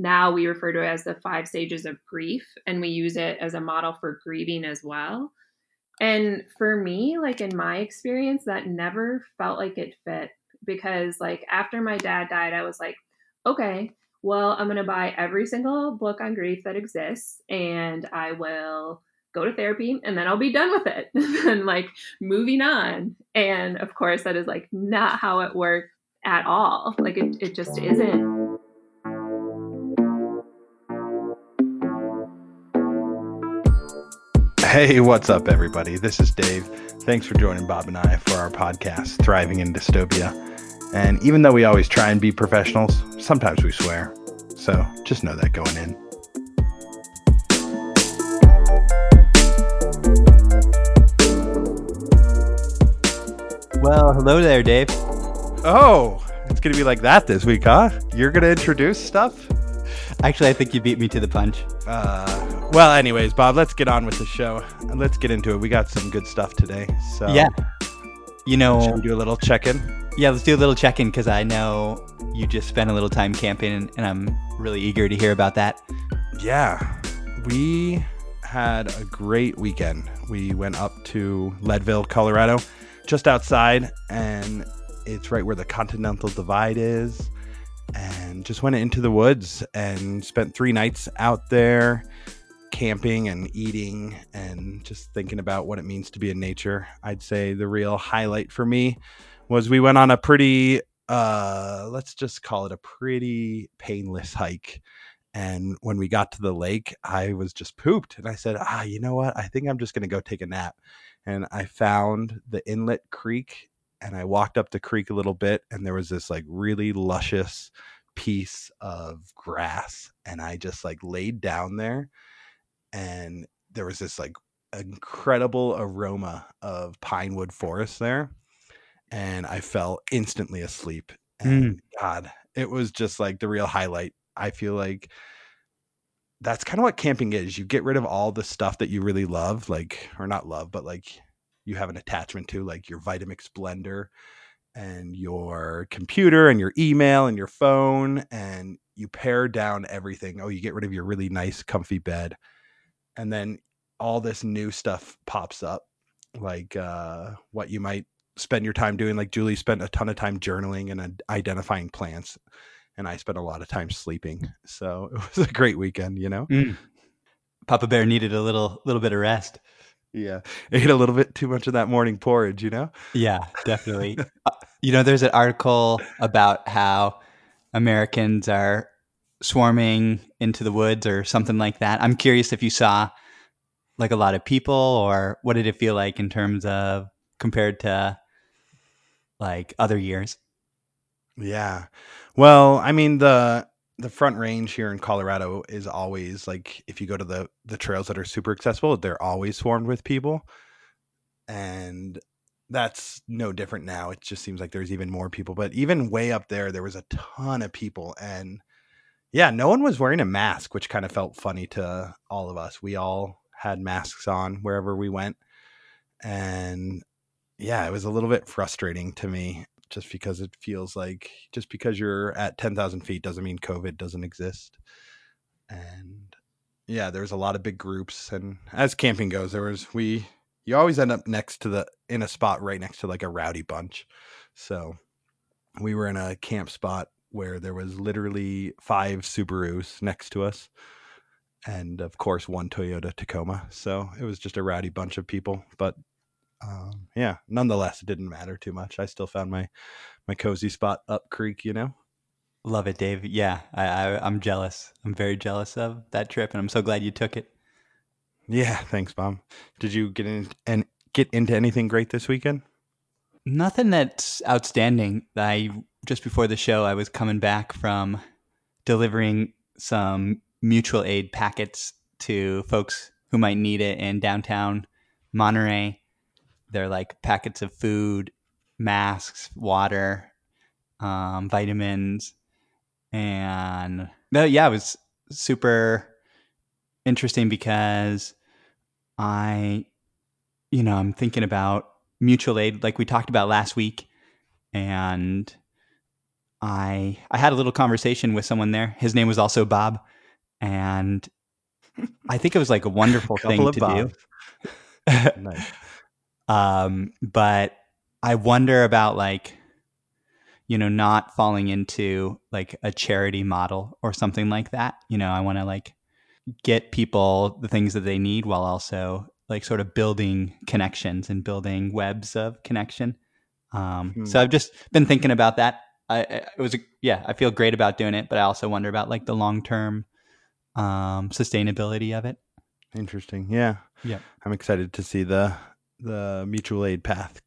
now we refer to it as the five stages of grief, and we use it as a model for grieving as well. And for me, like in my experience, that never felt like it fit because, like, after my dad died, I was like, okay, well, I'm going to buy every single book on grief that exists and I will go to therapy and then I'll be done with it and like moving on. And of course, that is like not how it worked at all. Like, it, it just isn't. Hey, what's up, everybody? This is Dave. Thanks for joining Bob and I for our podcast, Thriving in Dystopia. And even though we always try and be professionals, sometimes we swear. So just know that going in. Well, hello there, Dave. Oh, it's going to be like that this week, huh? You're going to introduce stuff? Actually, I think you beat me to the punch. Uh, well, anyways, Bob, let's get on with the show. Let's get into it. We got some good stuff today. So Yeah. You know, should we do a little check-in? yeah, let's do a little check in because I know you just spent a little time camping and, and I'm really eager to hear about that. Yeah, we had a great weekend. We went up to Leadville, Colorado, just outside, and it's right where the Continental Divide is. And just went into the woods and spent three nights out there camping and eating and just thinking about what it means to be in nature. I'd say the real highlight for me was we went on a pretty uh let's just call it a pretty painless hike. And when we got to the lake i was just pooped and i said ah you know what? I think i'm just going to go take a nap. And i found the inlet creek and i walked up the creek a little bit and there was this like really luscious piece of grass and i just like laid down there and there was this like incredible aroma of pine wood forest there and i fell instantly asleep and mm. god it was just like the real highlight. I feel like that's kind of what camping is you get rid of all the stuff that you really love like or not love but like you have an attachment to like your vitamix blender and your computer and your email and your phone and you pare down everything. Oh you get rid of your really nice comfy bed and then all this new stuff pops up like uh what you might spend your time doing like julie spent a ton of time journaling and uh, identifying plants and i spent a lot of time sleeping so it was a great weekend you know? Papa Bear needed a little little bit of rest. Yeah ate a little bit too much of that morning porridge you know Yeah, definitely. Uh, you know, there's an article about how Americans are swarming into the woods or something like that. I'm curious if you saw like a lot of people or what did it feel like in terms of compared to like other years? Yeah. Well, I mean the the front range here in Colorado is always like if you go to the the trails that are super accessible, they're always swarmed with people. And that's no different now. It just seems like there's even more people, but even way up there there was a ton of people and yeah, no one was wearing a mask, which kind of felt funny to all of us. We all had masks on wherever we went. And yeah, it was a little bit frustrating to me just because it feels like just because you're at 10,000 feet doesn't mean COVID doesn't exist. And yeah, there's a lot of big groups. And as camping goes, there was, we, you always end up next to the, in a spot right next to like a rowdy bunch. So we were in a camp spot where there was literally five Subarus next to us. And of course, one Toyota Tacoma. So it was just a rowdy bunch of people. But um, yeah, nonetheless, it didn't matter too much. I still found my my cozy spot up creek, you know. Love it, Dave. Yeah, I, I, I'm jealous. I'm very jealous of that trip, and I'm so glad you took it. Yeah, thanks, Bob. Did you get in and get into anything great this weekend? Nothing that's outstanding. I just before the show, I was coming back from delivering some mutual aid packets to folks who might need it in downtown Monterey. They're like packets of food, masks, water, um, vitamins, and no, yeah, it was super interesting because I, you know, I'm thinking about mutual aid, like we talked about last week, and I I had a little conversation with someone there. His name was also Bob, and I think it was like a wonderful thing to Bobs. do. nice. Um, but I wonder about like, you know, not falling into like a charity model or something like that. You know, I want to like get people the things that they need while also like sort of building connections and building webs of connection. Um, hmm. So I've just been thinking about that. I, it was a, yeah, I feel great about doing it, but I also wonder about like the long term um, sustainability of it. Interesting. Yeah. Yeah. I'm excited to see the the mutual aid path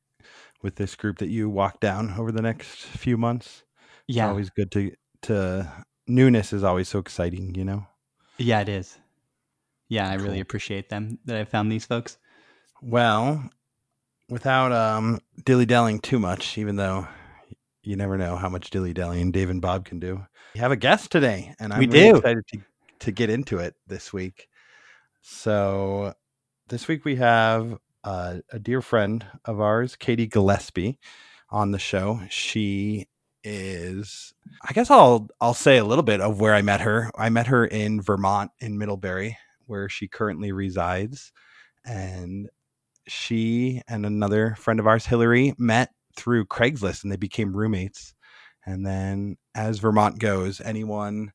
with this group that you walk down over the next few months. Yeah. It's always good to to newness is always so exciting, you know. Yeah, it is. Yeah, I really appreciate them that I found these folks. Well, without um dilly dallying too much, even though you never know how much dilly dallying Dave and Bob can do. We have a guest today, and I'm we really do. excited to to get into it this week. So this week we have uh, a dear friend of ours, Katie Gillespie, on the show. She is I guess I'll I'll say a little bit of where I met her. I met her in Vermont in Middlebury, where she currently resides. And she and another friend of ours, Hillary, met through Craigslist and they became roommates. And then as Vermont goes, anyone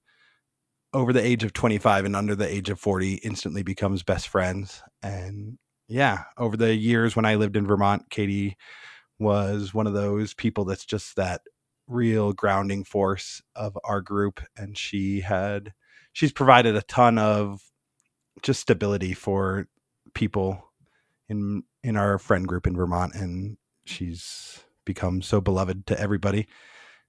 over the age of 25 and under the age of 40 instantly becomes best friends. And yeah, over the years when I lived in Vermont, Katie was one of those people that's just that real grounding force of our group. And she had, she's provided a ton of just stability for people in in our friend group in Vermont and she's become so beloved to everybody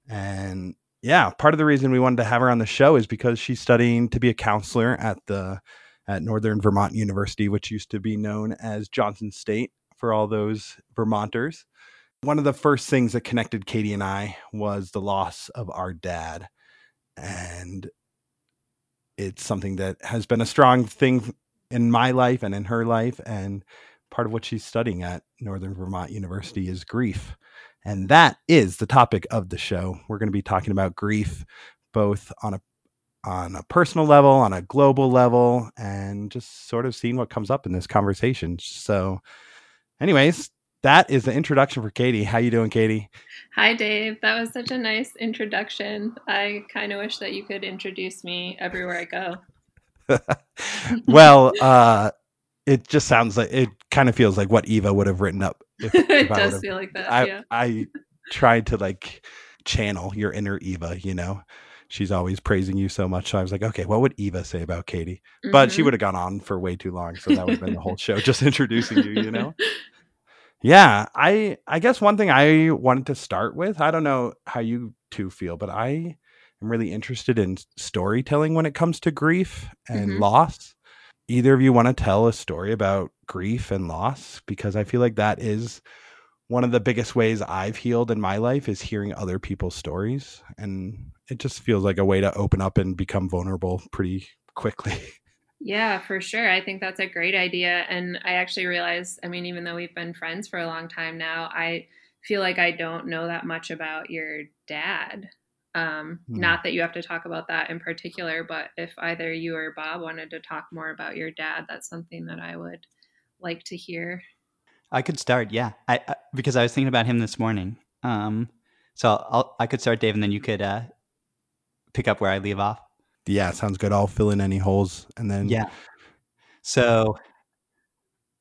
and yeah, part of the reason we wanted to have her on the show is because she's studying to be a counselor at the at Northern Vermont University, which used to be known as Johnson State for all those Vermonters. One of the first things that connected Katie and I was the loss of our dad. And it's something that has been a strong thing in my life and in her life. And part of what she's studying at Northern Vermont University is grief. And that is the topic of the show. We're going to be talking about grief both on a on a personal level, on a global level, and just sort of seeing what comes up in this conversation. So, anyways, that is the introduction for Katie. How you doing, Katie? Hi, Dave. That was such a nice introduction. I kind of wish that you could introduce me everywhere I go. well, uh, it just sounds like it kind of feels like what Eva would have written up if, it if does feel like that. I, yeah. I tried to like channel your inner Eva, you know. She's always praising you so much. So I was like, okay, what would Eva say about Katie? Mm-hmm. But she mm-hmm. would have gone on for way too long. So that would have been the whole show, just introducing you, you know? Yeah. I I guess one thing I wanted to start with, I don't know how you two feel, but I am really interested in storytelling when it comes to grief and mm-hmm. loss either of you want to tell a story about grief and loss? Because I feel like that is one of the biggest ways I've healed in my life is hearing other people's stories. And it just feels like a way to open up and become vulnerable pretty quickly. Yeah, for sure. I think that's a great idea. And I actually realize, I mean, even though we've been friends for a long time now, I feel like I don't know that much about your dad. Um, mm. Not that you have to talk about that in particular, but if either you or Bob wanted to talk more about your dad, that's something that I would like to hear. I could start, yeah, I, I because I was thinking about him this morning. Um, so I'll, I could start, Dave, and then you could uh, pick up where I leave off. Yeah, sounds good. I'll fill in any holes, and then yeah. So,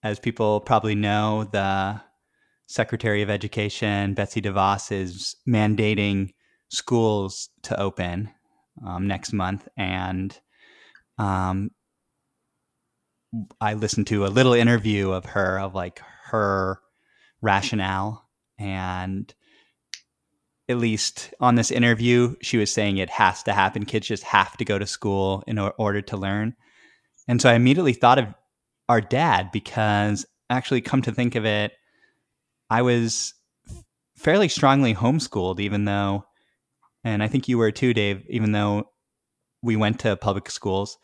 as people probably know, the Secretary of Education Betsy DeVos is mandating schools to open um, next month, and um, I listened to a little interview of her of like her rationale, and at least on this interview, she was saying it has to happen. Kids just have to go to school in order to learn. And so I immediately thought of our dad because actually, come to think of it, I was fairly strongly homeschooled, even though and I think you were too, Dave, even though we went to public schools.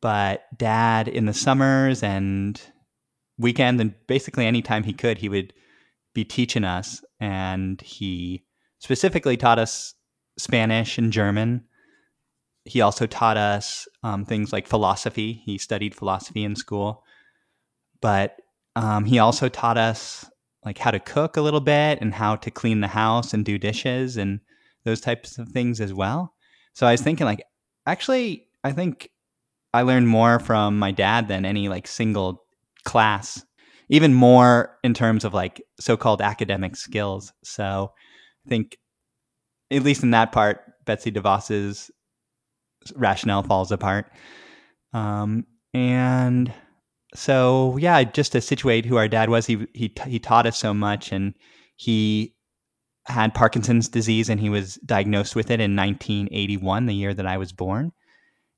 But dad, in the summers and weekends, and basically anytime he could, he would be teaching us. And he specifically taught us Spanish and German. He also taught us um, things like philosophy. He studied philosophy in school, but um, he also taught us like how to cook a little bit and how to clean the house and do dishes and those types of things as well. So I was thinking, like, actually, I think I learned more from my dad than any like single class, even more in terms of like so called academic skills. So I think, at least in that part, Betsy DeVos's rationale falls apart. Um, and so, yeah, just to situate who our dad was, he, he, he taught us so much and he had Parkinson's disease and he was diagnosed with it in 1981, the year that I was born.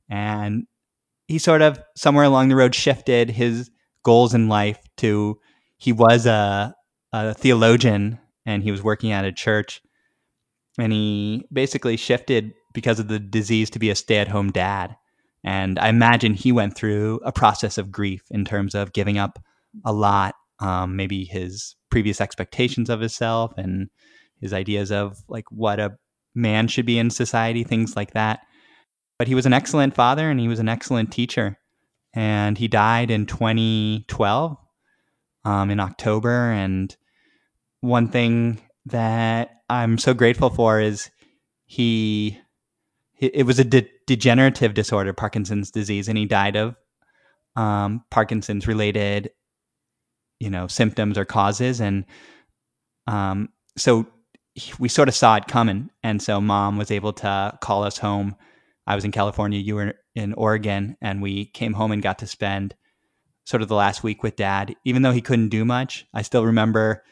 And he sort of somewhere along the road shifted his goals in life to he was a, a theologian and he was working at a church and he basically shifted because of the disease to be a stay-at-home dad and i imagine he went through a process of grief in terms of giving up a lot um, maybe his previous expectations of himself and his ideas of like what a man should be in society things like that but he was an excellent father and he was an excellent teacher. And he died in 2012 um, in October. And one thing that I'm so grateful for is he, it was a de- degenerative disorder, Parkinson's disease, and he died of um, Parkinson's related, you know, symptoms or causes. And um, so we sort of saw it coming. And so mom was able to call us home I was in California, you were in Oregon, and we came home and got to spend sort of the last week with dad. Even though he couldn't do much, I still remember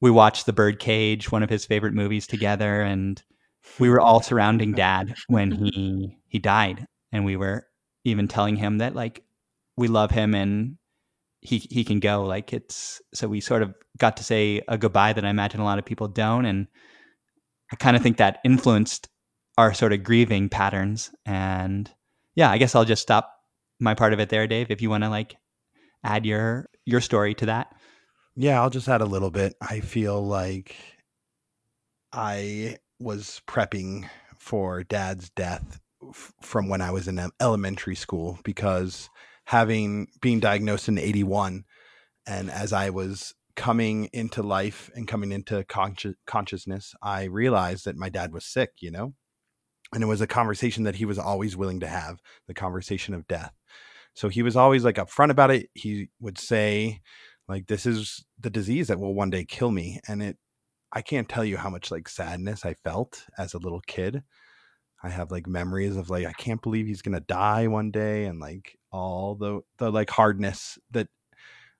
we watched The Birdcage, one of his favorite movies together, and we were all surrounding dad when he he died, and we were even telling him that like we love him and he he can go. Like it's so we sort of got to say a goodbye that I imagine a lot of people don't, and I kind of think that influenced our sort of grieving patterns. And yeah, I guess I'll just stop my part of it there, Dave. If you want to like add your your story to that. Yeah, I'll just add a little bit. I feel like I was prepping for dad's death f- from when I was in elementary school because having being diagnosed in 81 and as I was coming into life and coming into consci- consciousness, I realized that my dad was sick, you know? And it was a conversation that he was always willing to have the conversation of death. So he was always like upfront about it. He would say like this is the disease that will one day kill me and it i can't tell you how much like sadness i felt as a little kid. I have like memories of like i can't believe he's gonna die one day and like all the the like hardness that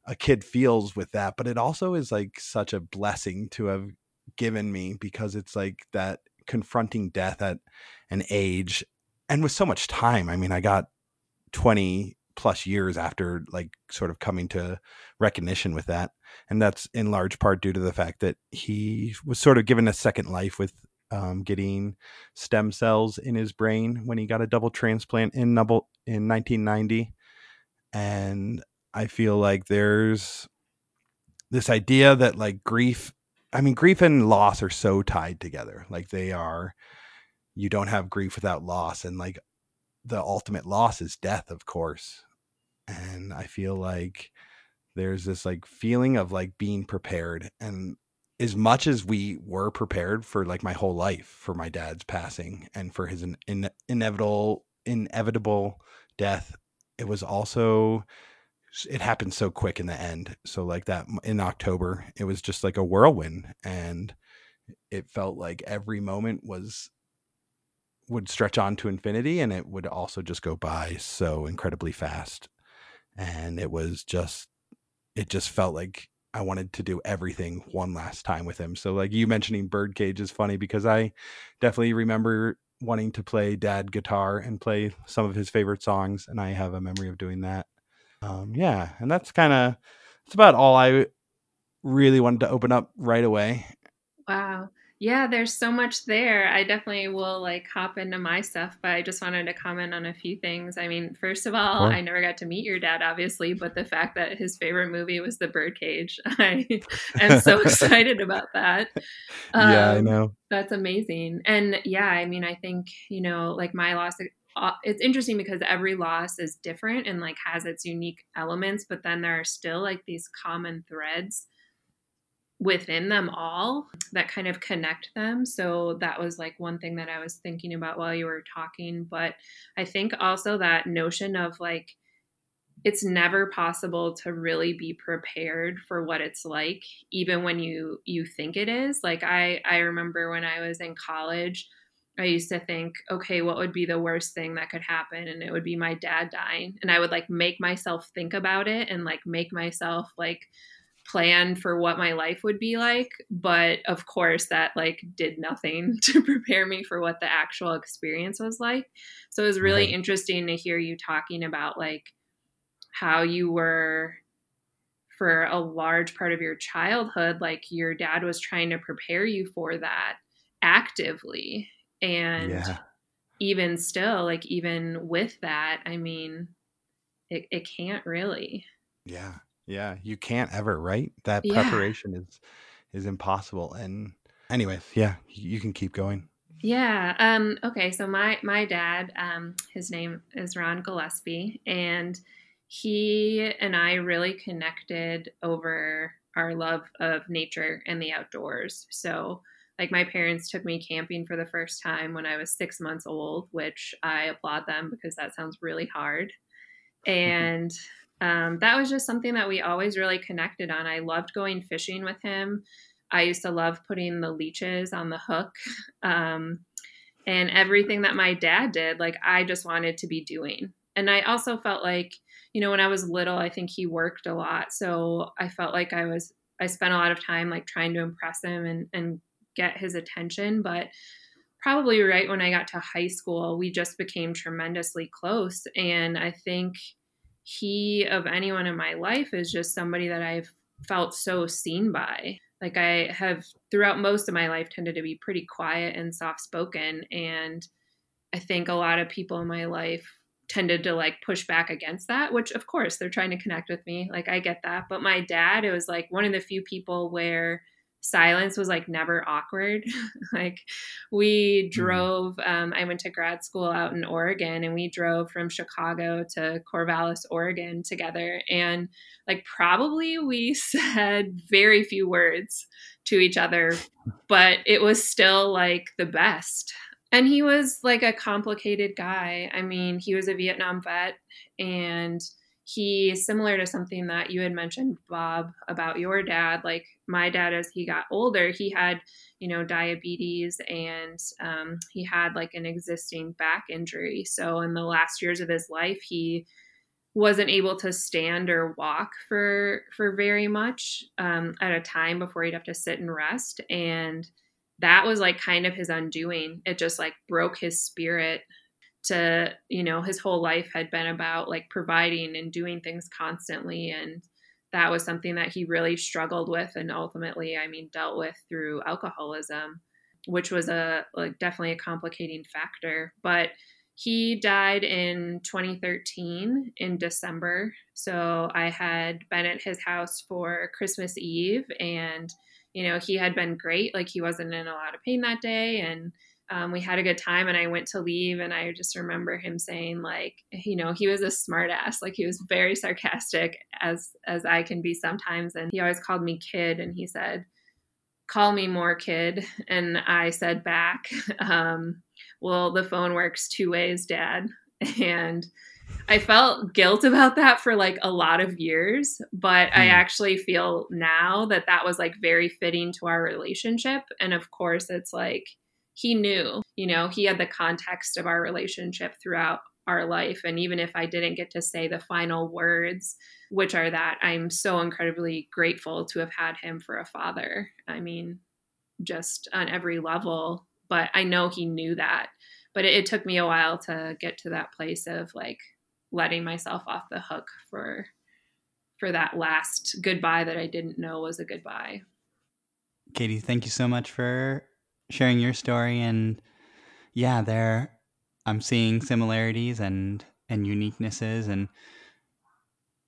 a kid feels with that. But it also is like such a blessing to have given me because it's like that confronting death at an age and with so much time. I mean, I got 20 plus years after like sort of coming to recognition with that. And that's in large part due to the fact that he was sort of given a second life with um, getting stem cells in his brain when he got a double transplant in double in 1990. And I feel like there's this idea that like grief I mean, grief and loss are so tied together. Like they are, you don't have grief without loss. And like the ultimate loss is death, of course. And I feel like there's this like feeling of like being prepared. And as much as we were prepared for like my whole life for my dad's passing and for his in, in, inevitable, inevitable death, it was also it happened so quick in the end. So like that in October, it was just like a whirlwind and it felt like every moment was would stretch on to infinity and it would also just go by so incredibly fast. And it was just it just felt like I wanted to do everything one last time with him. So like you mentioning Birdcage is funny because I definitely remember wanting to play dad guitar and play some of his favorite songs and I have a memory of doing that um, yeah, and that's kind of that's about all I really wanted to open up right away. Wow. Yeah, there's so much there. I definitely will like hop into my stuff, but I just wanted to comment on a few things. I mean, first of all, sure. I never got to meet your dad, obviously, but the fact that his favorite movie was The Birdcage, I am so excited about that. Um, yeah, I um, know. That's amazing. And yeah, I mean, I think, you know, like my loss uh, it's interesting because every loss is different and like has its unique elements but then there are still like these common threads within them all that kind of connect them. So that was like one thing that I was thinking about while you were talking. But I think also that notion of like, it's never possible to really be prepared for what it's like even when you you think it is like i i remember when i was in college i used to think okay what would be the worst thing that could happen and it would be my dad dying and i would like make myself think about it and like make myself like plan for what my life would be like but of course that like did nothing to prepare me for what the actual experience was like so it was really right. interesting to hear you talking about like how you were for a large part of your childhood like your dad was trying to prepare you for that actively and yeah. even still like even with that i mean it, it can't really yeah yeah, you can't ever, right? That Yeah. preparation is is impossible. And anyways, yeah, you can keep going. Yeah. Um, okay. So my my dad, um, his name is Ron Gillespie, and he and I really connected over our love of nature and the outdoors. So, like, my parents took me camping for the first time when I was six months old, which I applaud them because that sounds really hard. And um, that was just something that we always really connected on. I loved going fishing with him. I used to love putting the leeches on the hook. Um, and everything that my dad did, like I just wanted to be doing. And I also felt like, you know, when I was little, I think he worked a lot. So I felt like I was, I spent a lot of time like trying to impress him and, and get his attention. But probably right when I got to high school, we just became tremendously close. And I think, he of anyone in my life is just somebody that I've felt so seen by. Like I have throughout most of my life tended to be pretty quiet and soft spoken and I think a lot of people in my life tended to like push back against that, which of course they're trying to connect with me. Like I get that. But my dad, it was like one of the few people where silence was like never awkward. like we mm-hmm. drove, um, I went to grad school out in Oregon and we drove from Chicago to Corvallis, Oregon together. And like probably we said very few words to each other, but it was still like the best. And he was like a complicated guy. I mean, he was a Vietnam vet and he similar to something that you had mentioned bob about your dad like my dad as he got older he had you know diabetes and um, he had like an existing back injury. So in the last years of his life he wasn't able to stand or walk for for very much um, at a time before he'd have to sit and rest. And that was like kind of his undoing. It just like broke his spirit to you know his whole life had been about like providing and doing things constantly and that was something that he really struggled with and ultimately i mean dealt with through alcoholism which was a like definitely a complicating factor. But he died in 2013 in december. So i had been at his house for christmas eve and you know he had been great. Like he wasn't in a lot of pain that day and um, we had a good time and I went to leave and I just remember him saying like you know he was a smartass like he was very sarcastic as as I can be sometimes and he always called me kid and he said call me more kid and I said back um, well the phone works two ways dad and I felt guilt about that for like a lot of years, but mm. I hmm. actually feel now that that was like very fitting to our relationship. And of course, it's like he knew, you know, he had the context of our relationship throughout our life. And even if I didn't get to say the final words, which are that I'm so incredibly grateful to have had him for a father. I mean, just on every level. But I know he knew that. But it, it took me a while to get to that place of like letting myself off the hook for for that last goodbye that I didn't know was a goodbye. Katie, thank you so much for sharing your story and yeah, there I'm seeing similarities and and uniquenesses and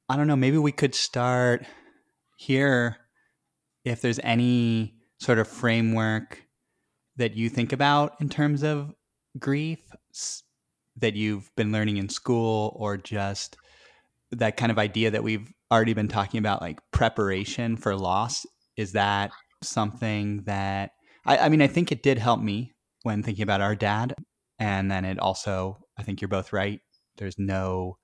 I don't know, maybe we could start here if there's any sort of framework that you think about in terms of grief that you've been learning in school or just that kind of idea that we've already been talking about like preparation for loss. Is that something that I, I mean i think it did help me when thinking about our dad and then it also i think you're both right there's no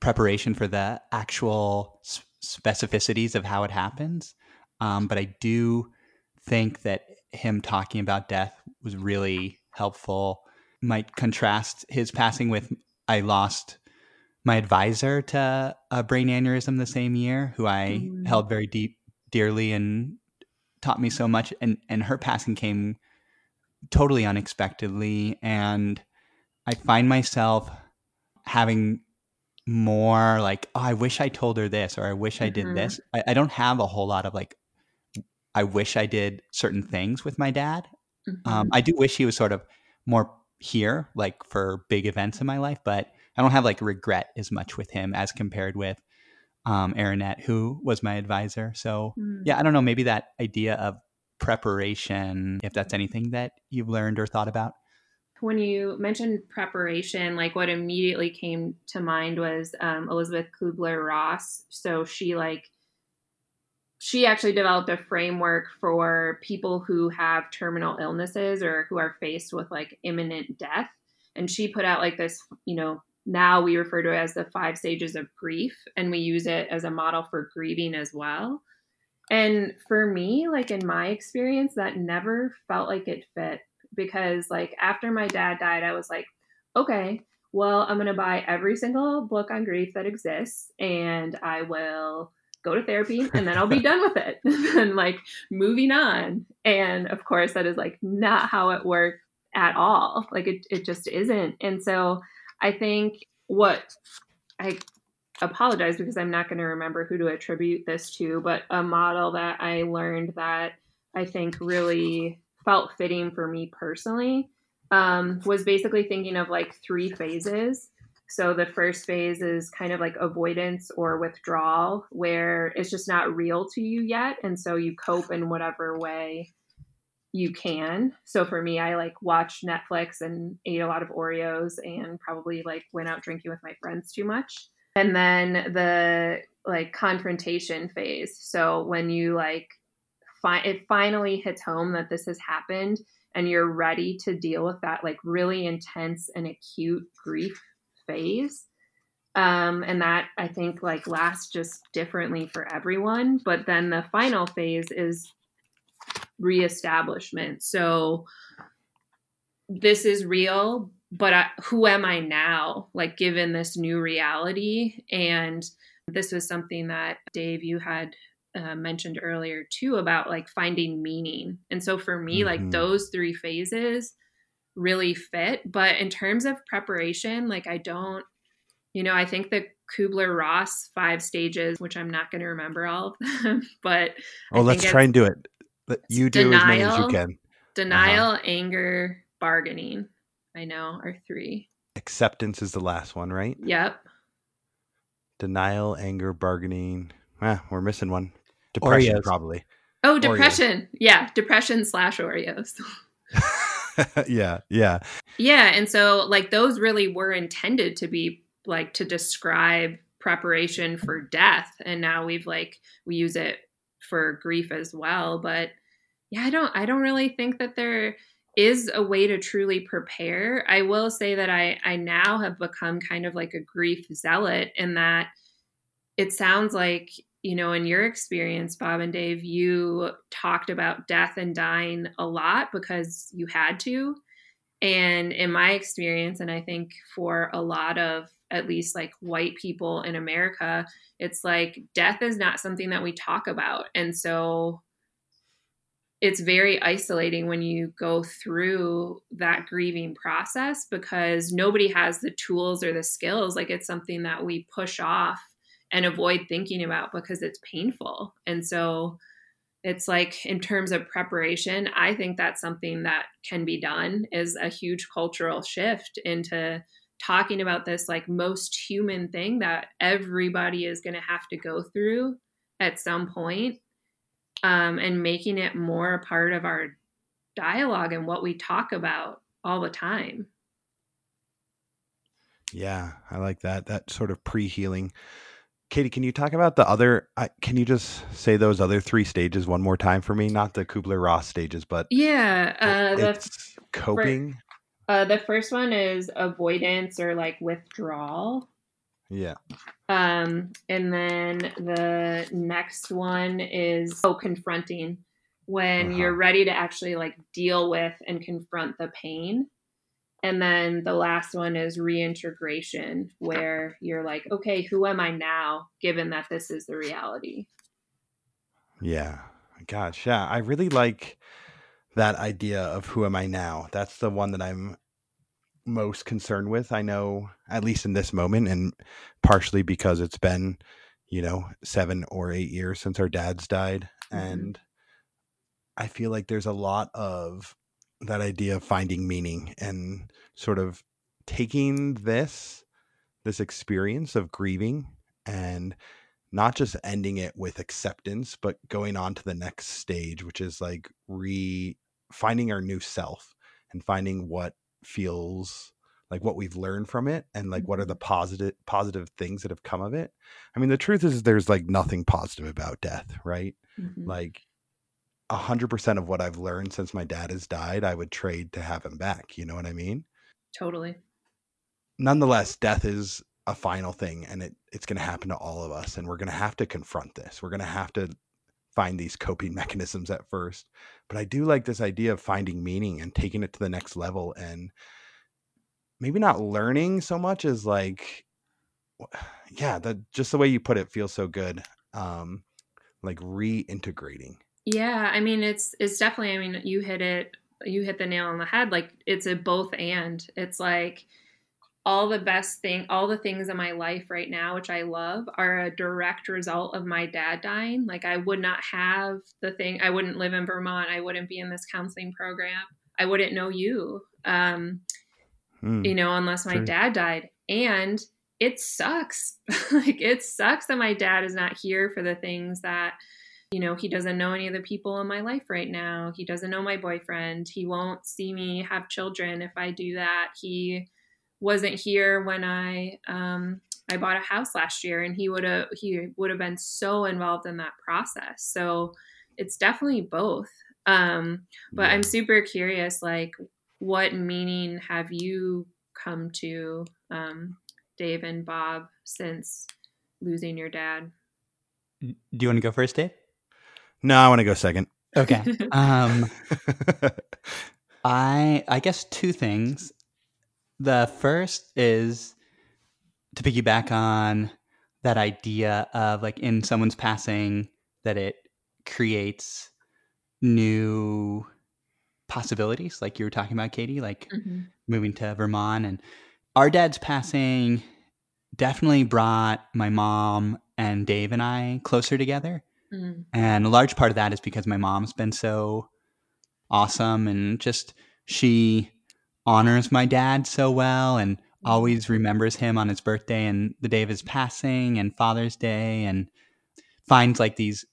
preparation for the actual specificities of how it happens um, but i do think that him talking about death was really helpful might contrast his passing with i lost my advisor to a brain aneurysm the same year, who I mm. held very deep, dearly, and taught me so much. And and her passing came totally unexpectedly, and I find myself having more like, oh, I wish I told her this, or I wish mm-hmm. I did this. Mm-hmm. I, I, don't have a whole lot of like, I wish I did certain things with my dad. Um, mm-hmm. Um, I do wish he was sort of more here, like for big events in my life, but I don't have like regret as much with him as compared with um, Aaronette, who was my advisor. So mm. yeah, I don't know. Maybe that idea of preparation, if that's anything that you've learned or thought about. When you mentioned preparation, like what immediately came to mind was um, Elisabeth Kubler Ross. So she like she actually developed a framework for people who have terminal illnesses or who are faced with like imminent death and she put out like this you know now we refer to it as the five stages of grief and we use it as a model for grieving as well. And for me like in my experience that never felt like it fit because like after my dad died i was like okay well i'm going to buy every single book on grief that exists and i will go to therapy and then i'll be done with it. And like moving on. And of course that is like not how it worked at all. Like it, it just isn't. And so I think what I apologize because I'm not going to remember who to attribute this to, but a model that I learned that I think really felt fitting for me personally um, was basically thinking of like three phases. So the first phase is kind of like avoidance or withdrawal, where it's just not real to you yet. And so you cope in whatever way you can. So for me, I like watched Netflix and ate a lot of Oreos and probably like went out drinking with my friends too much. And then the like confrontation phase. So when you like it finally hits home that this has happened and you're ready to deal with that like really intense and acute grief phase. Um, and that I think like lasts just differently for everyone. But then the final phase is reestablishment. So this is real, but I, who am I now? Like, given this new reality. And this was something that Dave, you had uh, mentioned earlier too about like finding meaning. And so for me, mm-hmm. like those three phases really fit. But in terms of preparation, like I don't, you know, I think the Kubler Ross five stages, which I'm not going to remember all of them, but oh, let's try and do it you do denial, as many as you can. Denial, uh-huh. anger, bargaining. I know are three. Acceptance is the last one, right? Yep. Denial, anger, bargaining. Ah, we're missing one. Depression, Oreos. probably. Oh, depression. Oreos. Yeah, depression slash Oreos. yeah, yeah. Yeah, and so like those really were intended to be like to describe preparation for death, and now we've like we use it for grief as well but yeah i don't i don't really think that there is a way to truly prepare i will say that i i now have become kind of like a grief zealot in that it sounds like you know in your experience bob and dave you talked about death and dying a lot because you had to and in my experience and i think for a lot of at least like white people in America, it's like death is not something that we talk about. And so it's very isolating when you go through that grieving process because nobody has the tools or the skills. Like it's something that we push off and avoid thinking about because it's painful. And so it's like in terms of preparation, I think that's something that can be done is a huge cultural shift into talking about this like most human thing that everybody is going to have to go through at some point, um, and making it more a part of our dialogue and what we talk about all the time. Yeah, I like that. That sort of pre healing. Katie, can you talk about the other? Uh, can you just say those other three stages one more time for me? Not the Kubler Ross stages, but yeah, uh, the coping. uh, the first one is avoidance or like withdrawal. Yeah. Um, and then the next one is oh, confronting when uh-huh. you're ready to actually like deal with and confront the pain. And then the last one is reintegration, where you're like, okay, who am I now, given that this is the reality? Yeah. Gosh, yeah. I really like that idea of who am I now. That's the one that I'm most concerned with. I know, at least in this moment, and partially because it's been, you know, seven or eight years since our dads died. Mm-hmm. And I feel like there's a lot of that idea of finding meaning and sort of taking this this experience of grieving and not just ending it with acceptance but going on to the next stage which is like re finding our new self and finding what feels like what we've learned from it and like what are the mm-hmm. positive positive things that have come of it i mean the truth is there's like nothing positive about death right mm-hmm. like 100% of what I've learned since my dad has died, I would trade to have him back. You know what I mean? Totally. Nonetheless, death is a final thing and it, it's going to happen to all of us. And we're going to have to confront this. We're going to have to find these coping mechanisms at first. But I do like this idea of finding meaning and taking it to the next level and maybe not learning so much as like, yeah, that just the way you put it feels so good. Um, like reintegrating yeah, I mean it's it's definitely I mean you hit it you hit the nail on the head like it's a both and. It's like all the best thing all the things in my life right now which I love are a direct result of my dad dying. Like I would not have the thing I wouldn't live in Vermont, I wouldn't be in this counseling program. I wouldn't know you. Um mm, you know unless my true. dad died and it sucks. like it sucks that my dad is not here for the things that you know, he doesn't know any of the people in my life right now. He doesn't know my boyfriend. He won't see me have children if I do that. He wasn't here when I um, I bought a house last year, and he would have he would have been so involved in that process. So it's definitely both. Um, but yeah. I'm super curious, like, what meaning have you come to, um, Dave and Bob, since losing your dad? Do you want to go first, Dave? No, I want to go second. Okay. Um, I I guess two things. The first is to piggyback on that idea of like in someone's passing that it creates new possibilities like you were talking about Katie like mm-hmm. moving to Vermont and our dad's passing definitely brought my mom and Dave and I closer together Mm. And a large part of that is because my mom's been so awesome and just she honors my dad so well and mm-hmm. always remembers him on his birthday and the day of his passing and Father's Day and finds like these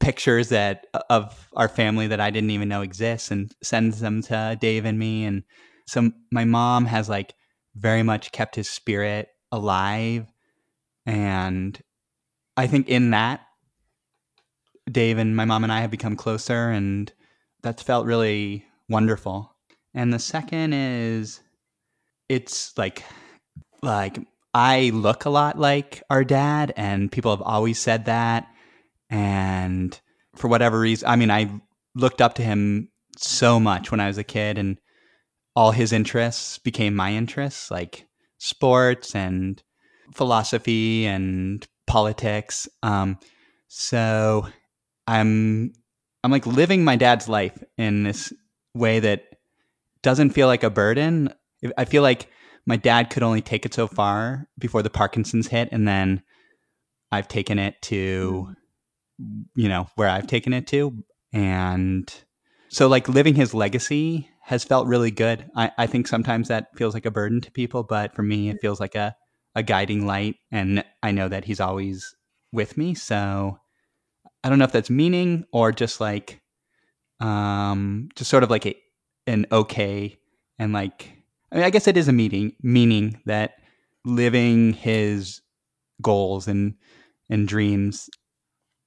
pictures that of our family that I didn't even know exist and sends them to Dave and me and so my mom has like very much kept his spirit alive and I think in that Dave and my mom and I have become closer, and that's felt really wonderful. And the second is it's like like I look a lot like our dad, and people have always said that. And for whatever reason, I mean, I looked up to him so much when I was a kid, and all his interests became my interests, like sports and philosophy and politics. Um, so I'm I'm like living my dad's life in this way that doesn't feel like a burden. I feel like my dad could only take it so far before the Parkinson's hit, and then I've taken it to you know, where I've taken it to. And so, like, living his legacy has felt really good. I, I think sometimes that feels like a burden to people, but for me, it feels like a, a guiding light. And I know that he's always with me. So I don't know if that's meaning or just like, um, just sort of like a, an okay and like, I mean, I guess it is a meaning, meaning that living his goals and, and dreams,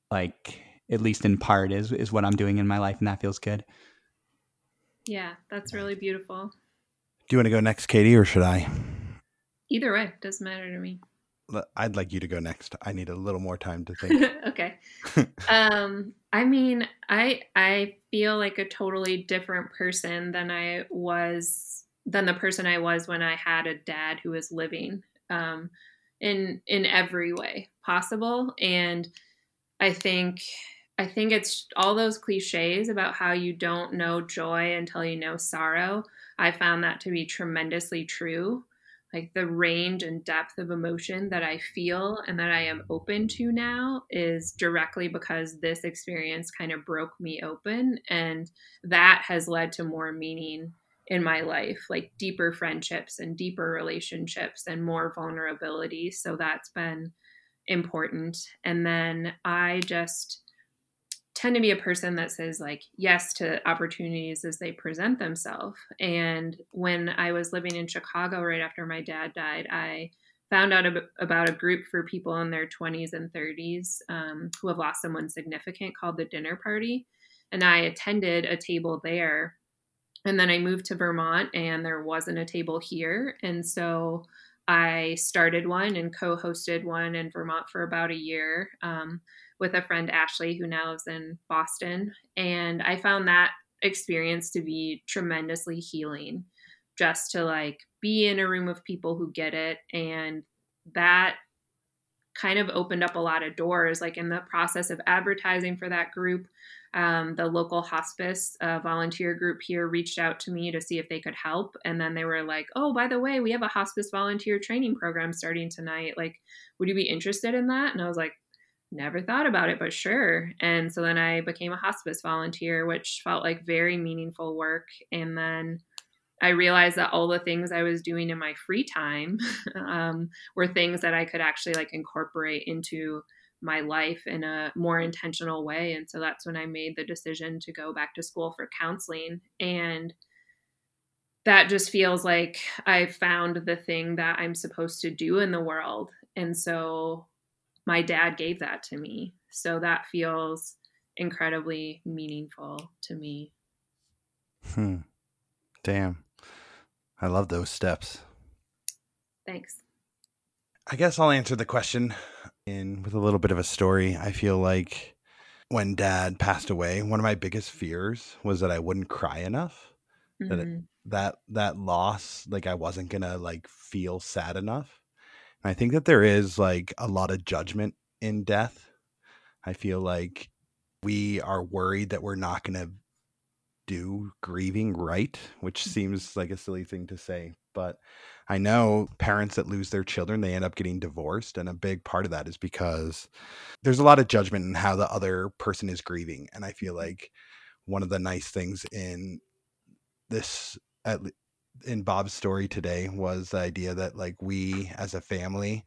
like at least in part is, is what I'm doing in my life. And that feels good. Yeah, that's really beautiful. Do you want to go next, Katie, or should I? Either way, doesn't matter to me. I'd like you to go next. I need a little more time to think. okay. um, I mean, I I feel like a totally different person than I was than the person I was when I had a dad who was living um, in in every way possible, and I think I think it's all those cliches about how you don't know joy until you know sorrow. I found that to be tremendously true. Like the range and depth of emotion that I feel and that I am open to now is directly because this experience kind of broke me open. And that has led to more meaning in my life, like deeper friendships and deeper relationships and more vulnerability. So that's been important. And then I just, tend to be a person that says like yes to opportunities as they present themselves. And when I was living in Chicago right after my dad died, I found out about a group for people in their 20s and 30s um, who have lost someone significant called the Dinner Party. And I attended a table there. And then I moved to Vermont and there wasn't a table here. And so I started one and co hosted one in Vermont for about a year. Um, with a friend, Ashley, who now lives in Boston. And I found that experience to be tremendously healing just to like be in a room of people who get it. And that kind of opened up a lot of doors. Like in the process of advertising for that group, um, the local hospice uh, volunteer group here reached out to me to see if they could help. And then they were like, oh, by the way, we have a hospice volunteer training program starting tonight. Like, would you be interested in that? And I was like, never thought about it, but sure. And so then I became a hospice volunteer, which felt like very meaningful work. And then I realized that all the things I was doing in my free time um, were things that I could actually like incorporate into my life in a more intentional way. And so that's when I made the decision to go back to school for counseling. And that just feels like I found the thing that I'm supposed to do in the world. And so my dad gave that to me. So that feels incredibly meaningful to me. Hmm. Damn. I love those steps. Thanks. I guess I'll answer the question in with a little bit of a story. I feel like when dad passed away, one of my biggest fears was that I wouldn't cry enough. Mm-hmm. That it, mm-hmm. that that loss, like I wasn't going to like feel sad enough. I think that there is like a lot of judgment in death. I feel like we are worried that we're not going to do grieving right, which mm. seems like a silly thing to say, but I know parents that lose their children, they end up getting divorced. And a big part of that is because there's a lot of judgment in how the other person is grieving. And I feel mm-hmm. like one of the nice things in this, at, in Bob's story today was the idea that like we as a family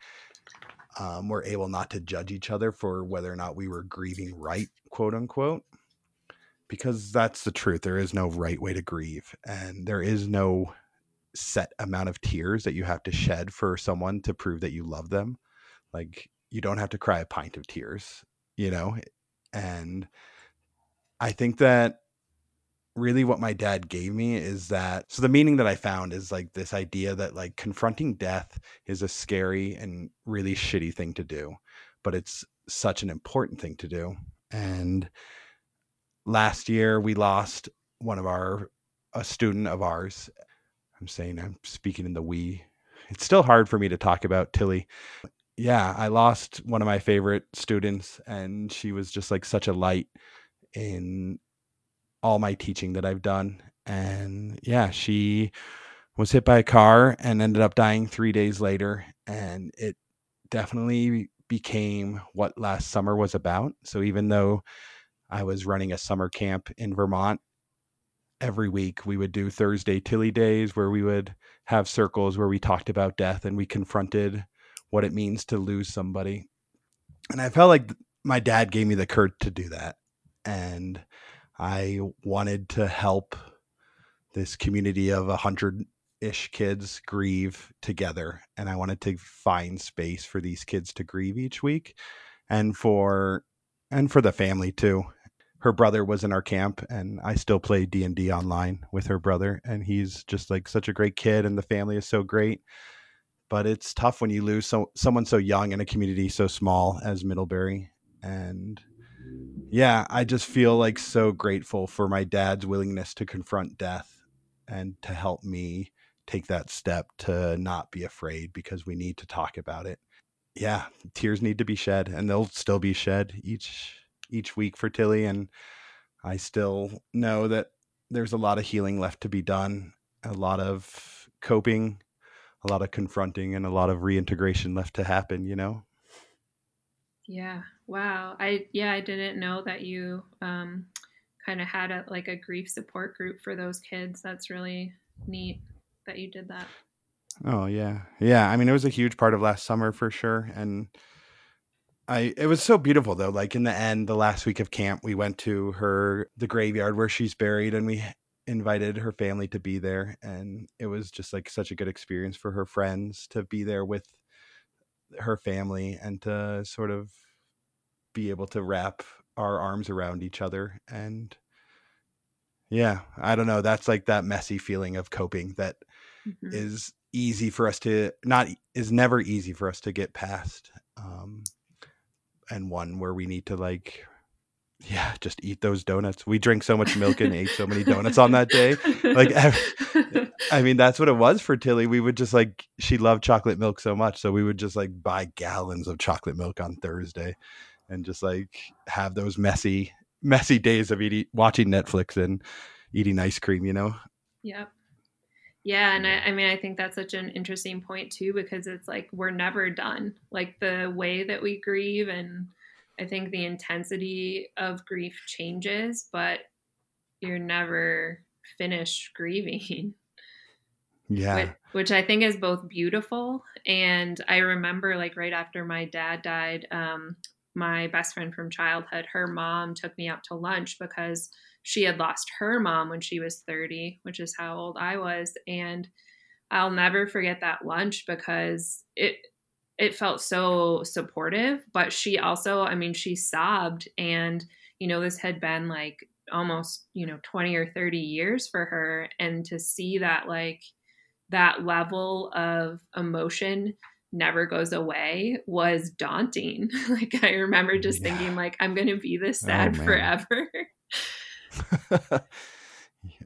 um, were able not to judge each other for whether or not we were grieving right, quote unquote, because that's the truth. There is no right way to grieve, and there is no set amount of tears that you have to shed for someone to prove that you love them. Like you don't have to cry a pint of tears, you know, and I think that really what my dad gave me is that so the meaning that I found is like this idea that like confronting death is a scary and really shitty thing to do, but it's such an important thing to do. And last year we lost one of our a student of ours. I'm saying I'm speaking in the we. It's still hard for me to talk about Tilly. Yeah, I lost one of my favorite students and she was just like such a light in all my teaching that I've done. And yeah, she was hit by a car and ended up dying three days later. And it definitely became what last summer was about. So even though I was running a summer camp in Vermont, every week we would do Thursday Tilly days where we would have circles where we talked about death and we confronted what it means to lose somebody. And I felt like my dad gave me the courage to do that. And I wanted to help this community of a hundred ish kids grieve together. And I wanted to find space for these kids to grieve each week and for and for the family too. Her brother was in our camp and I still play D&D online with her brother and he's just like such a great kid and the family is so great. But it's tough when you lose so someone so young in a community so small as Middlebury and yeah, I just feel like so grateful for my dad's willingness to confront death and to help me take that step to not be afraid because we need to talk about it. Yeah, tears need to be shed and they'll still be shed each each week for Tilly and I still know that there's a lot of healing left to be done, a lot of coping, a lot of confronting and a lot of reintegration left to happen, you know. Yeah. Wow. I yeah, I didn't know that you um kind of had a like a grief support group for those kids. That's really neat that you did that. Oh yeah. Yeah, I mean it was a huge part of last summer for sure and I it was so beautiful though. Like in the end, the last week of camp, we went to her the graveyard where she's buried and we invited her family to be there and it was just like such a good experience for her friends to be there with her family and to sort of be able to wrap our arms around each other and yeah i don't know that's like that messy feeling of coping that mm-hmm. is easy for us to not is never easy for us to get past um and one where we need to like yeah just eat those donuts we drink so much milk and ate so many donuts on that day like i mean that's what it was for tilly we would just like she loved chocolate milk so much so we would just like buy gallons of chocolate milk on thursday and just like have those messy messy days of eating watching netflix and eating ice cream you know? Yep. Yeah and I, I mean i think that's such an interesting point too because it's like we're never done. Like the way that we grieve and i think the intensity of grief changes but you're never finished grieving. Yeah. Which, which, i think is both beautiful and i remember like right after my dad died um, my best friend from childhood, her mom took me out to lunch because she had lost her mom when she was 30, which is how old I was. And I'll never forget that lunch because it it felt so supportive, but she also, I mean, she sobbed and you know, this had been like almost, you know, 20 or 30 years for her and to see that like that level of emotion never goes away was daunting. like I remember just yeah. thinking like I'm going to be this oh, sad oh, forever.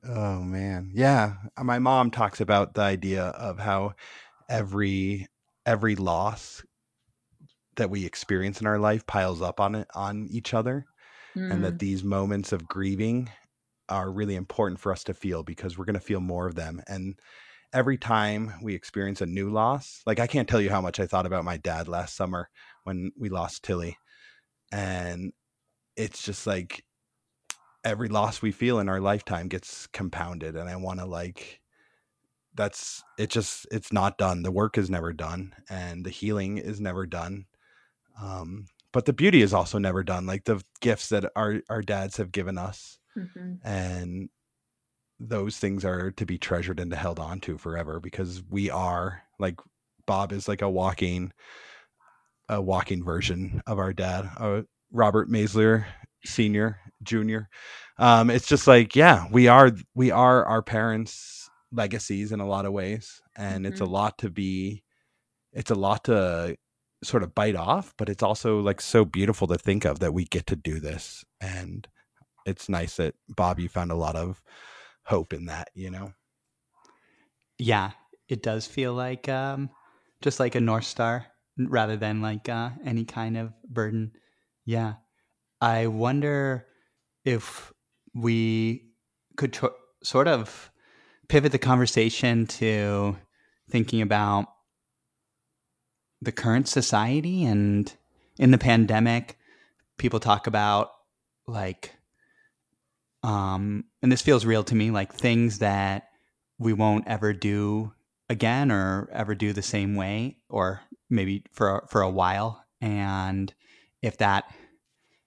oh man. Yeah, my mom talks about the idea of how every every loss that we experience in our life piles up on it on each other mm. and that mm. these moments of grieving are really important for us to feel because we're going to feel more of them and every time we experience a new loss, like I can't tell you how much I thought about my dad last summer when we lost Tilly. And it's just like every loss we feel in our lifetime gets compounded. And I want to like, that's it just it's not done the work is never done and the healing is never done um but the beauty is also never done like the gifts that our our dads have given us mm-hmm. and those things are to be treasured and to held on to forever because we are like Bob is like a walking a walking version of our dad, uh, Robert Maisler Senior, Junior. Um, it's just like yeah, we are we are our parents' legacies in a lot of ways, and mm-hmm. it's a mm-hmm. lot to be. It's a lot to sort of bite off, but it's also like so beautiful to think of that we get to do this, and it's nice that Bob you found a lot of hope in that, you know? Yeah, it does feel like um, just like a North Star rather than like uh, any kind of burden. Yeah. I wonder if we could tr- sort of pivot the conversation to thinking about the current society and in the pandemic, people talk about like, um, and this feels real to me, like things that we won't ever do again or ever do the same way, or maybe for for a while. And if that,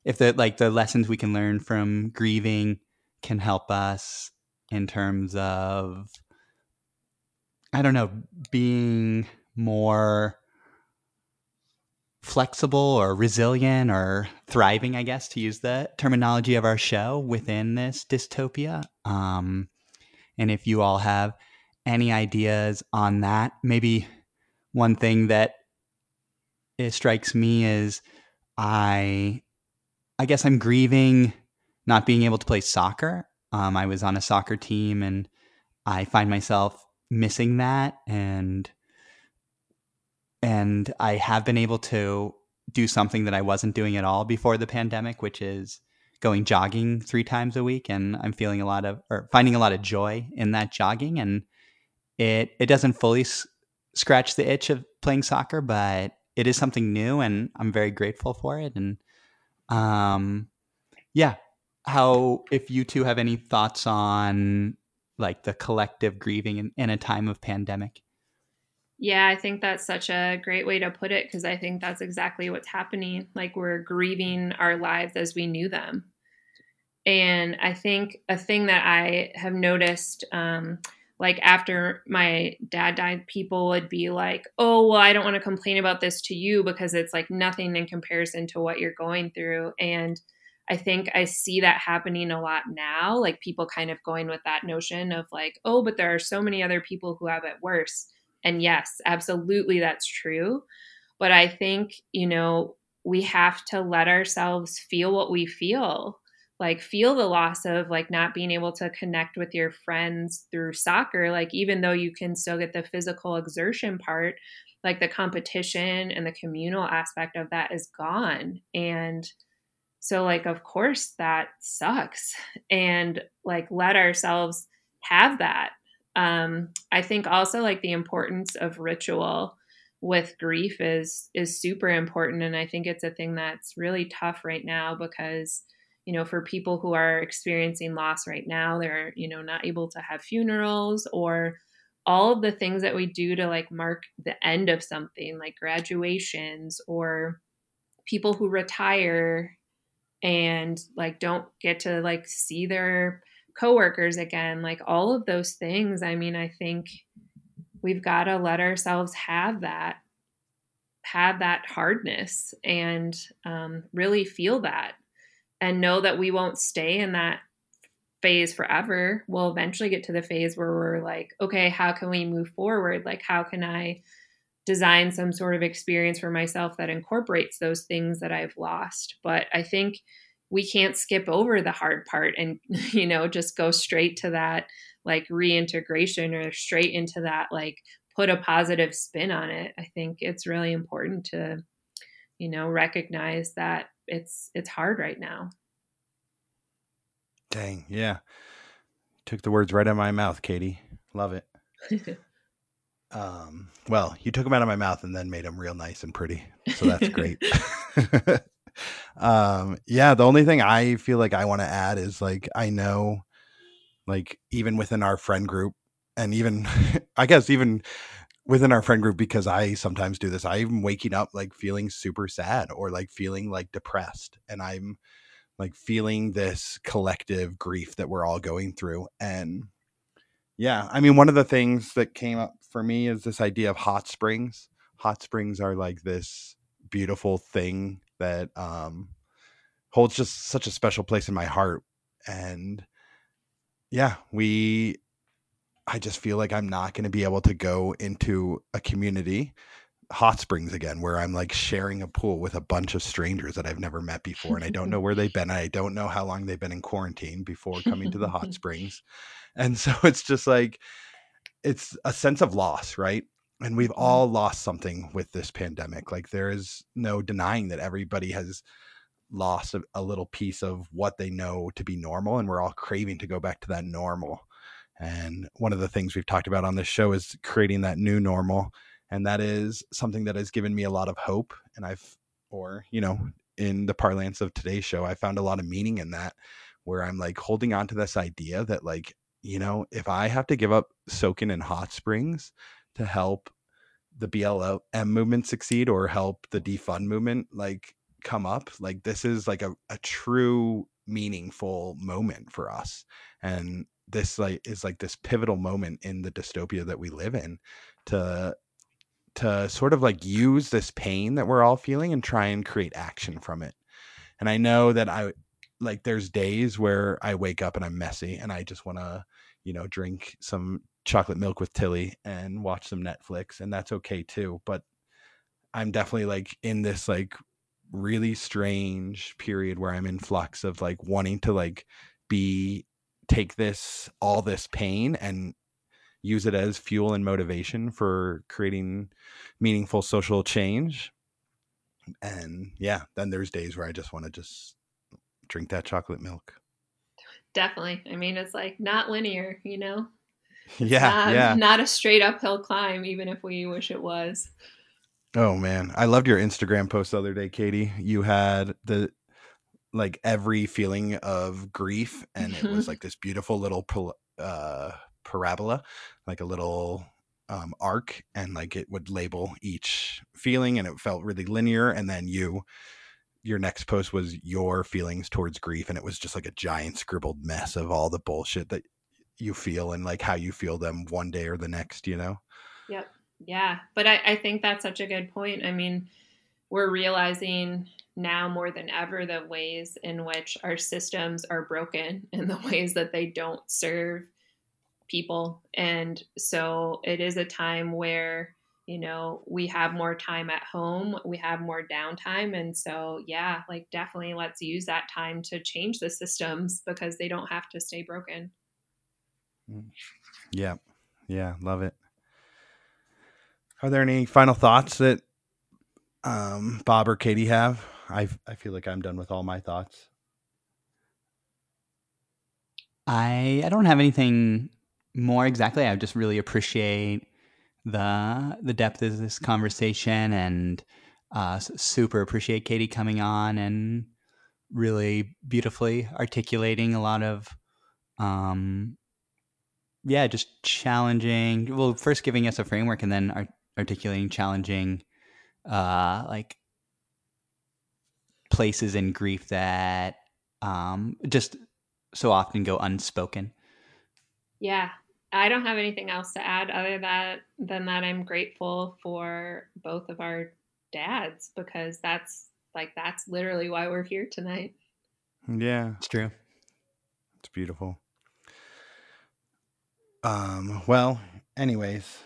if the like the lessons we can learn from grieving can help us in terms of, I don't know, being more flexible or resilient or thriving, I guess, to use the terminology of our show within this dystopia. Um, and if you all have any ideas on that, maybe one thing that it strikes me is I, I guess I'm grieving not being able to play soccer. Um, I was on a soccer team and I find myself missing that and and I have been able to do something that I wasn't doing at all before the pandemic, which is going jogging three times a week, and I'm feeling a lot of or finding a lot of joy in that jogging, and it it doesn't fully s- scratch the itch of playing soccer, but it is something new, and I'm very grateful for it, and um, yeah. How if you two have any thoughts on like the collective grieving in, in a time of pandemic? Yeah, I think that's such a great way to put it because I think that's exactly what's happening. Like we're grieving our lives as we knew them. And I think a thing that I have noticed, um, like after my dad died, people would be like, oh, well, I don't want to complain about this to you because it's like nothing in comparison to what you're going through. And I think I see that happening a lot now, like people kind of going with that notion of like, oh, but there are so many other people who have it worse and yes, absolutely, that's true. But I think, you know, we have to let ourselves feel what we feel. Like feel the loss of like not being able to connect with your friends through soccer. Like even though you can still get the physical exertion part like the competition and the communal aspect of that is gone. And so like of course that sucks. And like let ourselves have that um, I think also like the importance of ritual with grief is is super important and I think it's a thing that's really tough right now because you know for people who are experiencing loss right now they're you know not able to have funerals or all of the things that we do to like mark the end of something like graduations or people who retire and like don't get to like see their coworkers again, like all of those things. I mean, I think we've got to let ourselves have that, have that hardness and um, really feel that and know that we won't stay in that phase forever. We'll eventually get to the phase where we're like, okay, how can we move forward? Like, how can I design some sort of experience for myself that incorporates those things that I've lost? But I think we can't skip over the hard part and you know just go straight to that like reintegration or straight into that like put a positive spin on it. I think it's really important to you know recognize that it's it's hard right now. Dang yeah. Took the words right out of my mouth katie. Love it. Um well you took them out of my mouth and then made them real nice and pretty so that's great um yeah the only thing i feel like i want to add is like i know like even within our friend group and even i guess even within our friend group because i sometimes do this i'm waking up like feeling super sad or like feeling like depressed and i'm like feeling this collective grief that we're all going through and yeah i mean one of the things that came up for me is this idea of hot springs. Hot springs are like this beautiful thing that um, holds just such a special place in my heart. And yeah, we, I just feel like I'm not going to be able to go into a community, hot springs again, where I'm like sharing a pool with a bunch of strangers that I've never met before. And I don't know where they've been. I don't know how long they've been in quarantine before coming to the hot springs. And so it's just like, it's a sense of loss, right? And we've mm-hmm. all lost something with this pandemic like there is no denying that everybody has lost a, a, little piece of what they know to be normal and we're all craving to go back to that normal and one of the things we've talked about on this show is creating that new normal and that is something that has given me a lot of hope and i've or you know in the parlance of today's show i found a lot of meaning in that where i'm like holding on to this idea that like you know if i have to give up soaking in hot springs to help the blm movement succeed or help the defund movement like come up like this is like a, a true meaningful moment for us. And this like is like this pivotal moment in the dystopia that we live in to to sort of like use this pain that we're all feeling and try and create action from it. And i know that i like there's days where i wake up and i'm messy and i just want to you know drink some chocolate milk with tilly and watch some netflix and that's okay too but i'm definitely like in this like really strange period where I'm in flux of like wanting to like be take this all this pain and use it as fuel and motivation for creating meaningful social change. And yeah, then there's days where I just want to just drink that chocolate milk. Definitely. I mean, it's like not linear, you know? yeah, not, yeah. Not a straight uphill climb, even if we wish it was. Oh man, I loved your Instagram post the other day, Katie. You had the like every feeling of grief, and it was like this beautiful little uh, parabola, like a little um, arc, and like it would label each feeling, and it felt really linear. And then you, your next post was your feelings towards grief, and it was just like a giant scribbled mess of all the bullshit that you feel and like how you feel them one day or the next. You know. Yep. Yeah, but I, I think that's such a good point. I mean, we're realizing now more than ever the ways in which our systems are broken and the ways that they don't serve people. And so it is a time where, you know, we have more time at home, we have more downtime. And so, yeah, like definitely let's use that time to change the systems because they don't have to stay broken. Mm. Yeah. Yeah. Love it. Are there any final thoughts that um, Bob or Katie have? I I feel like I'm done with all my thoughts. I I don't have anything more exactly. I just really appreciate the the depth of this conversation and uh, super appreciate Katie coming on and really beautifully articulating a lot of um yeah just challenging well first giving us a framework and then articulating challenging uh like places in grief that um just so often go unspoken. Yeah i don't have anything else to add other that than that i'm grateful for both of our dads because that's like that's literally why we're here tonight yeah it's true it's beautiful um well anyways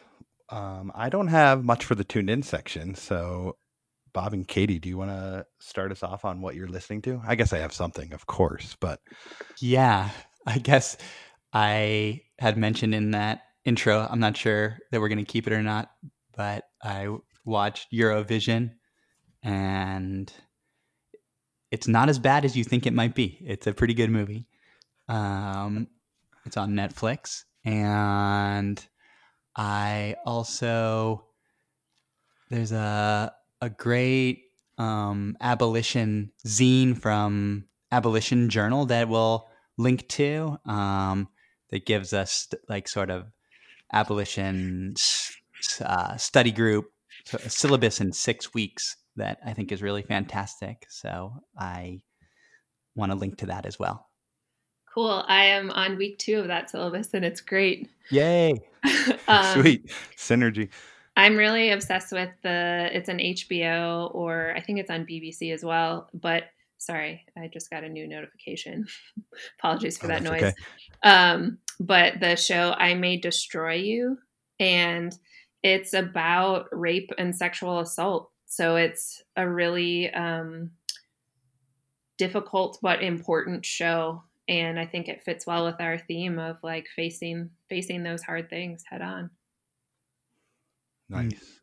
um, I don't have much for the tuned in section. So, Bob and Katie, do you want to start us off on what you're listening to? I guess I have something, of course, but. Yeah, I guess I had mentioned in that intro, I'm not sure that we're going to keep it or not, but I watched Eurovision and it's not as bad as you think it might be. It's a pretty good movie. Um, it's on Netflix and I also there's a a great um, abolition zine from Abolition Journal that we'll link to um, that gives us like sort of abolition uh, study group syllabus in six weeks that I think is really fantastic. So I want to link to that as well. Cool. I am on week two of that syllabus and it's great. Yay. um, Sweet. Synergy. I'm really obsessed with the, it's an HBO or I think it's on BBC as well. But sorry, I just got a new notification. Apologies for oh, that noise. Okay. Um, but the show I May Destroy You, and it's about rape and sexual assault. So it's a really um, difficult but important show and i think it fits well with our theme of like facing facing those hard things head on nice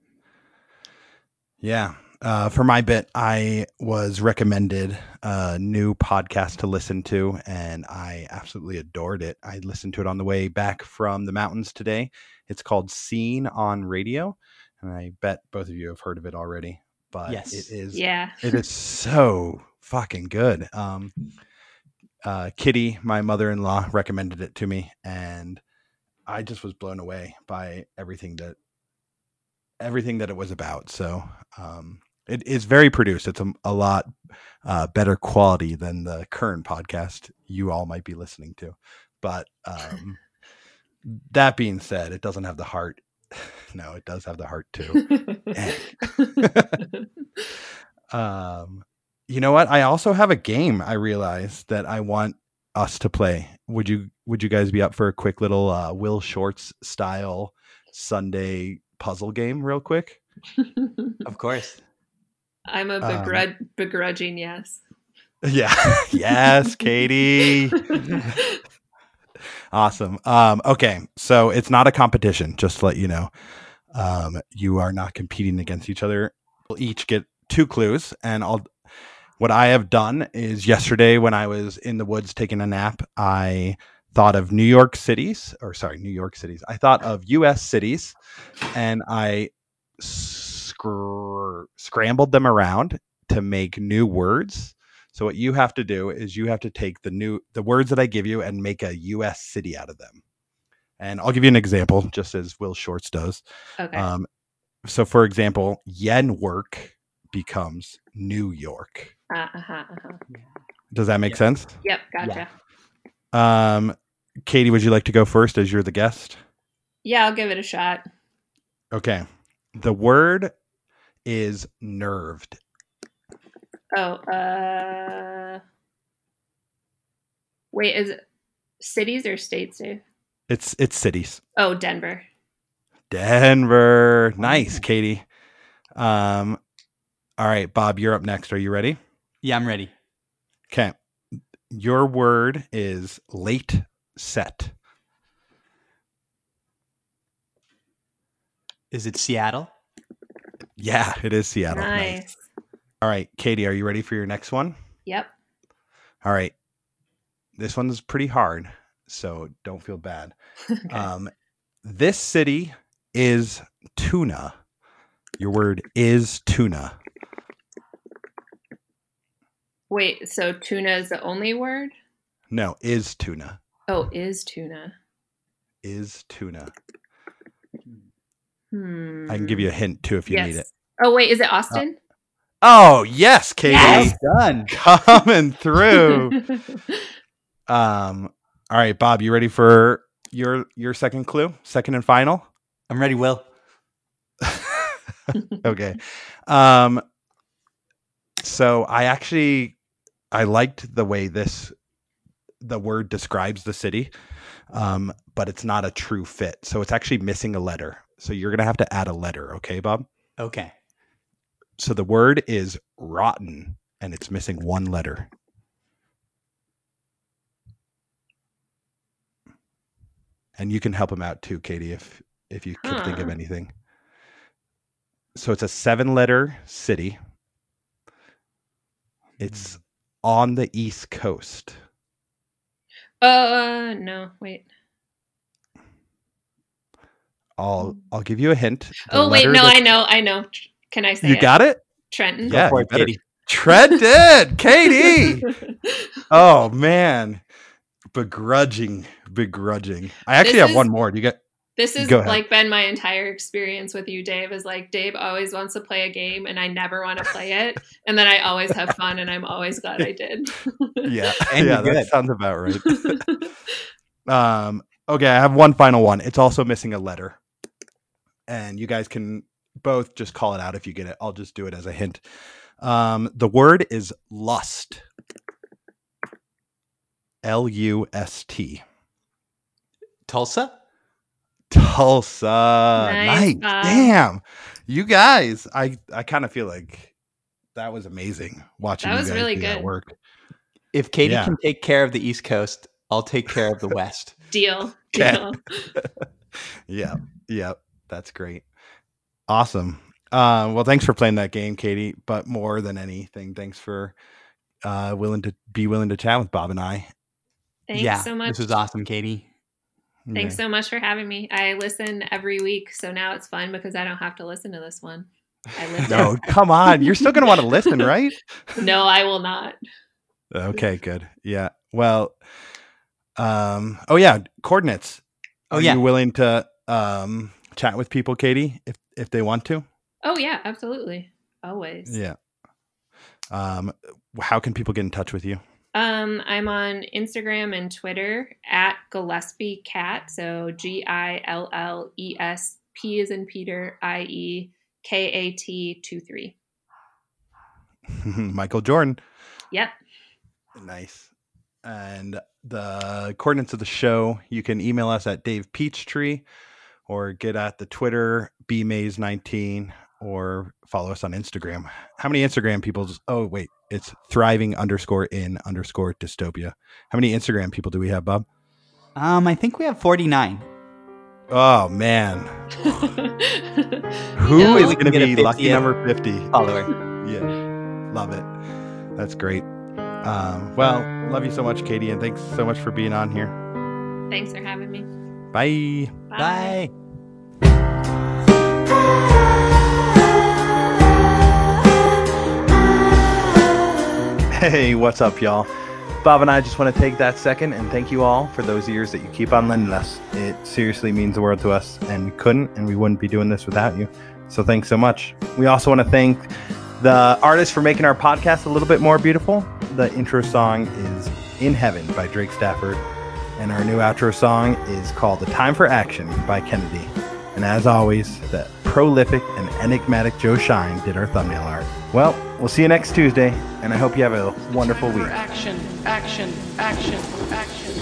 yeah uh, for my bit i was recommended a new podcast to listen to and i absolutely adored it i listened to it on the way back from the mountains today it's called scene on radio and i bet both of you have heard of it already but Yes. it is Yeah. it is so fucking good. Um, uh, Kitty, my mother-in-law, recommended it to me, and I just was blown away by everything that everything that it was about. So um, it is very produced. It's a, a lot uh, better quality than the current podcast you all might be listening to. But um, that being said, it doesn't have the heart. No, it does have the heart too. Um, you know what? I also have a game. I realized that I want us to play. Would you Would you guys be up for a quick little uh, Will Shortz style Sunday puzzle game, real quick? Of course. I'm a Um, begrud- begrudging yes. Yeah. yes, Katie. awesome. Um, okay, so it's not a competition. Just to let you know, um, you are not competing against each other. We'll each get two clues, and I'll. What I have done is yesterday when I was in the woods taking a nap, I thought of New York cities, or sorry, New York cities. I thought of U.S. cities, and I scr- scrambled them around to make new words. So what you have to do is you have to take the new the words that I give you and make a U.S. city out of them. And I'll give you an example, just as Will Shortz does. Okay. Um, so, for example, yen work becomes New York. uh, uh-huh, uh-huh. Does that make Yeah. sense? Yep, gotcha. Um, Katie, would you like to go first as you're the guest? Yeah, I'll give it a shot. Okay. The word is nerved. Oh, uh Wait, is it cities or states, Dave? It's it's cities. Oh, Denver. Denver. Nice, Katie. Um, all right, Bob, you're up next. Are you ready? Yeah, I'm ready. Okay. Your word is late set. Is it Seattle? Yeah, it is Seattle. nice. All right, Katie, are you ready for your next one? Yep. All right. This one's pretty hard, so don't feel bad. Okay. Um, this city is tuna. Your word is tuna. Wait, so tuna is the only word? No, is tuna. Oh, is tuna. Is tuna. Hmm. I can give you a hint too if you need it. Oh, wait, is it Austin? Oh, yes, Katie. Yes! done. Coming through. um, all right, Bob, you ready for your your second clue? Second and final? I'm ready, Will. okay. Um so I actually I liked the way this the word describes the city. Um but it's not a true fit. So it's actually missing a letter. So you're going to have to add a letter, okay, Bob? Okay. So the word is rotten and it's missing one letter. And you can help him out too, Katie, if if you can think of anything. So it's a seven-letter city. It's on the East Coast. uh, no, wait. I'll I'll give you a hint. The oh, wait, no, that- I know, I know. Can I say You it? got it? Trenton? Yeah, for it, Katie. Trent did. Katie. Oh man. Begrudging. Begrudging. I actually This have is- one more. Do you get This is like been my entire experience with you, Dave. Is like Dave always wants to play a game, and I never want to play it, and then I always have fun, and I'm always glad I did. Yeah. And yeah, that sounds about right. um okay, I have one final one. It's also missing a letter. And you guys can both just call it out if you get it. I'll just do it as a hint. Um the word is lust. L U S T. Tulsa? Tulsa. Nice, Nice. Bob. Damn. You guys, I I kind of feel like that was amazing watching That you was guys really do good. work. If Katie Yeah. can take care of the East Coast, I'll take care of the West. Deal. Deal. Yeah. Yeah. That's great. Awesome. Uh, well, thanks for playing that game, Katie. But more than anything, thanks for uh, willing to be willing to chat with Bob and I. Thanks yeah, so much. This was awesome, Katie. Thanks Yeah. so much for having me. I listen every week, so now it's fun because I don't have to listen to this one. I No, come on. You're still going to want to listen, right? No, I will not. Okay, good. Yeah. Well, um, oh yeah, coordinates. Oh, Are yeah. you willing to um chat with people, Katie, if if they want to? Oh yeah, absolutely. Always. Yeah. Um, how can people get in touch with you? Um, I'm on Instagram and Twitter at Gillespie Kat. So G I L L E S P is in Peter I E K A T two three. Michael Jordan. Yep. Nice. And the coordinates of the show, you can email us at Dave Peachtree or get at the Twitter bmaze19 or follow us on Instagram. How many Instagram people? Just, oh, wait, it's thriving underscore in underscore dystopia. How many Instagram people do we have, Bob? Um, I think we have 49. Oh, man. Who know, is going to can get a be lucky number 50? Follower. Yeah. Love it. That's great. Um, well, love you so much, Katie, and thanks so much for being on here. Thanks for having me. Bye. Bye. Hey, what's up, y'all? Bob and I just want to take that second and thank you all for those years that you keep on lending us. It seriously means the world to us, and we couldn't and we wouldn't be doing this without you. So thanks so much. We also want to thank the artists for making our podcast a little bit more beautiful. The intro song is In Heaven by Drake Stafford, and our new outro song is called The Time for Action by Kennedy. And as always, the prolific and enigmatic Joe Shine did our thumbnail art. Well, we'll see you next Tuesday, and I hope you have a wonderful week. action, action, action, action.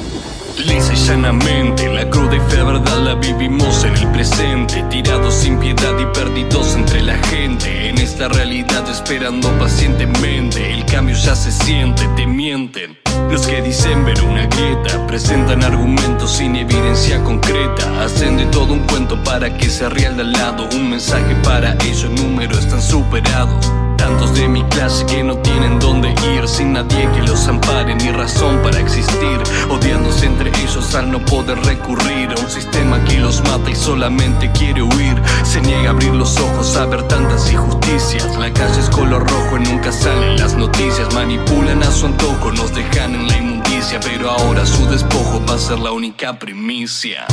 Lisa y llanamente, la cruda y fea verdad la vivimos en el presente, tirados sin piedad y perdidos entre la gente, en esta realidad esperando pacientemente, el cambio ya se siente, te mienten. Los que dicen ver una grieta, presentan argumentos sin evidencia concreta, hacen de todo un cuento para que real de al lado, un mensaje para ellos, números están superados. Tantos de mi clase que no tienen dónde ir, sin nadie que los ampare ni razón para existir, odiándose entre ellos al no poder recurrir a un sistema que los mata y solamente quiere huir. Se niega a abrir los ojos a ver tantas injusticias. La calle es color rojo y nunca salen las noticias. Manipulan a su antojo, nos dejan en la inmundicia, pero ahora su despojo va a ser la única primicia.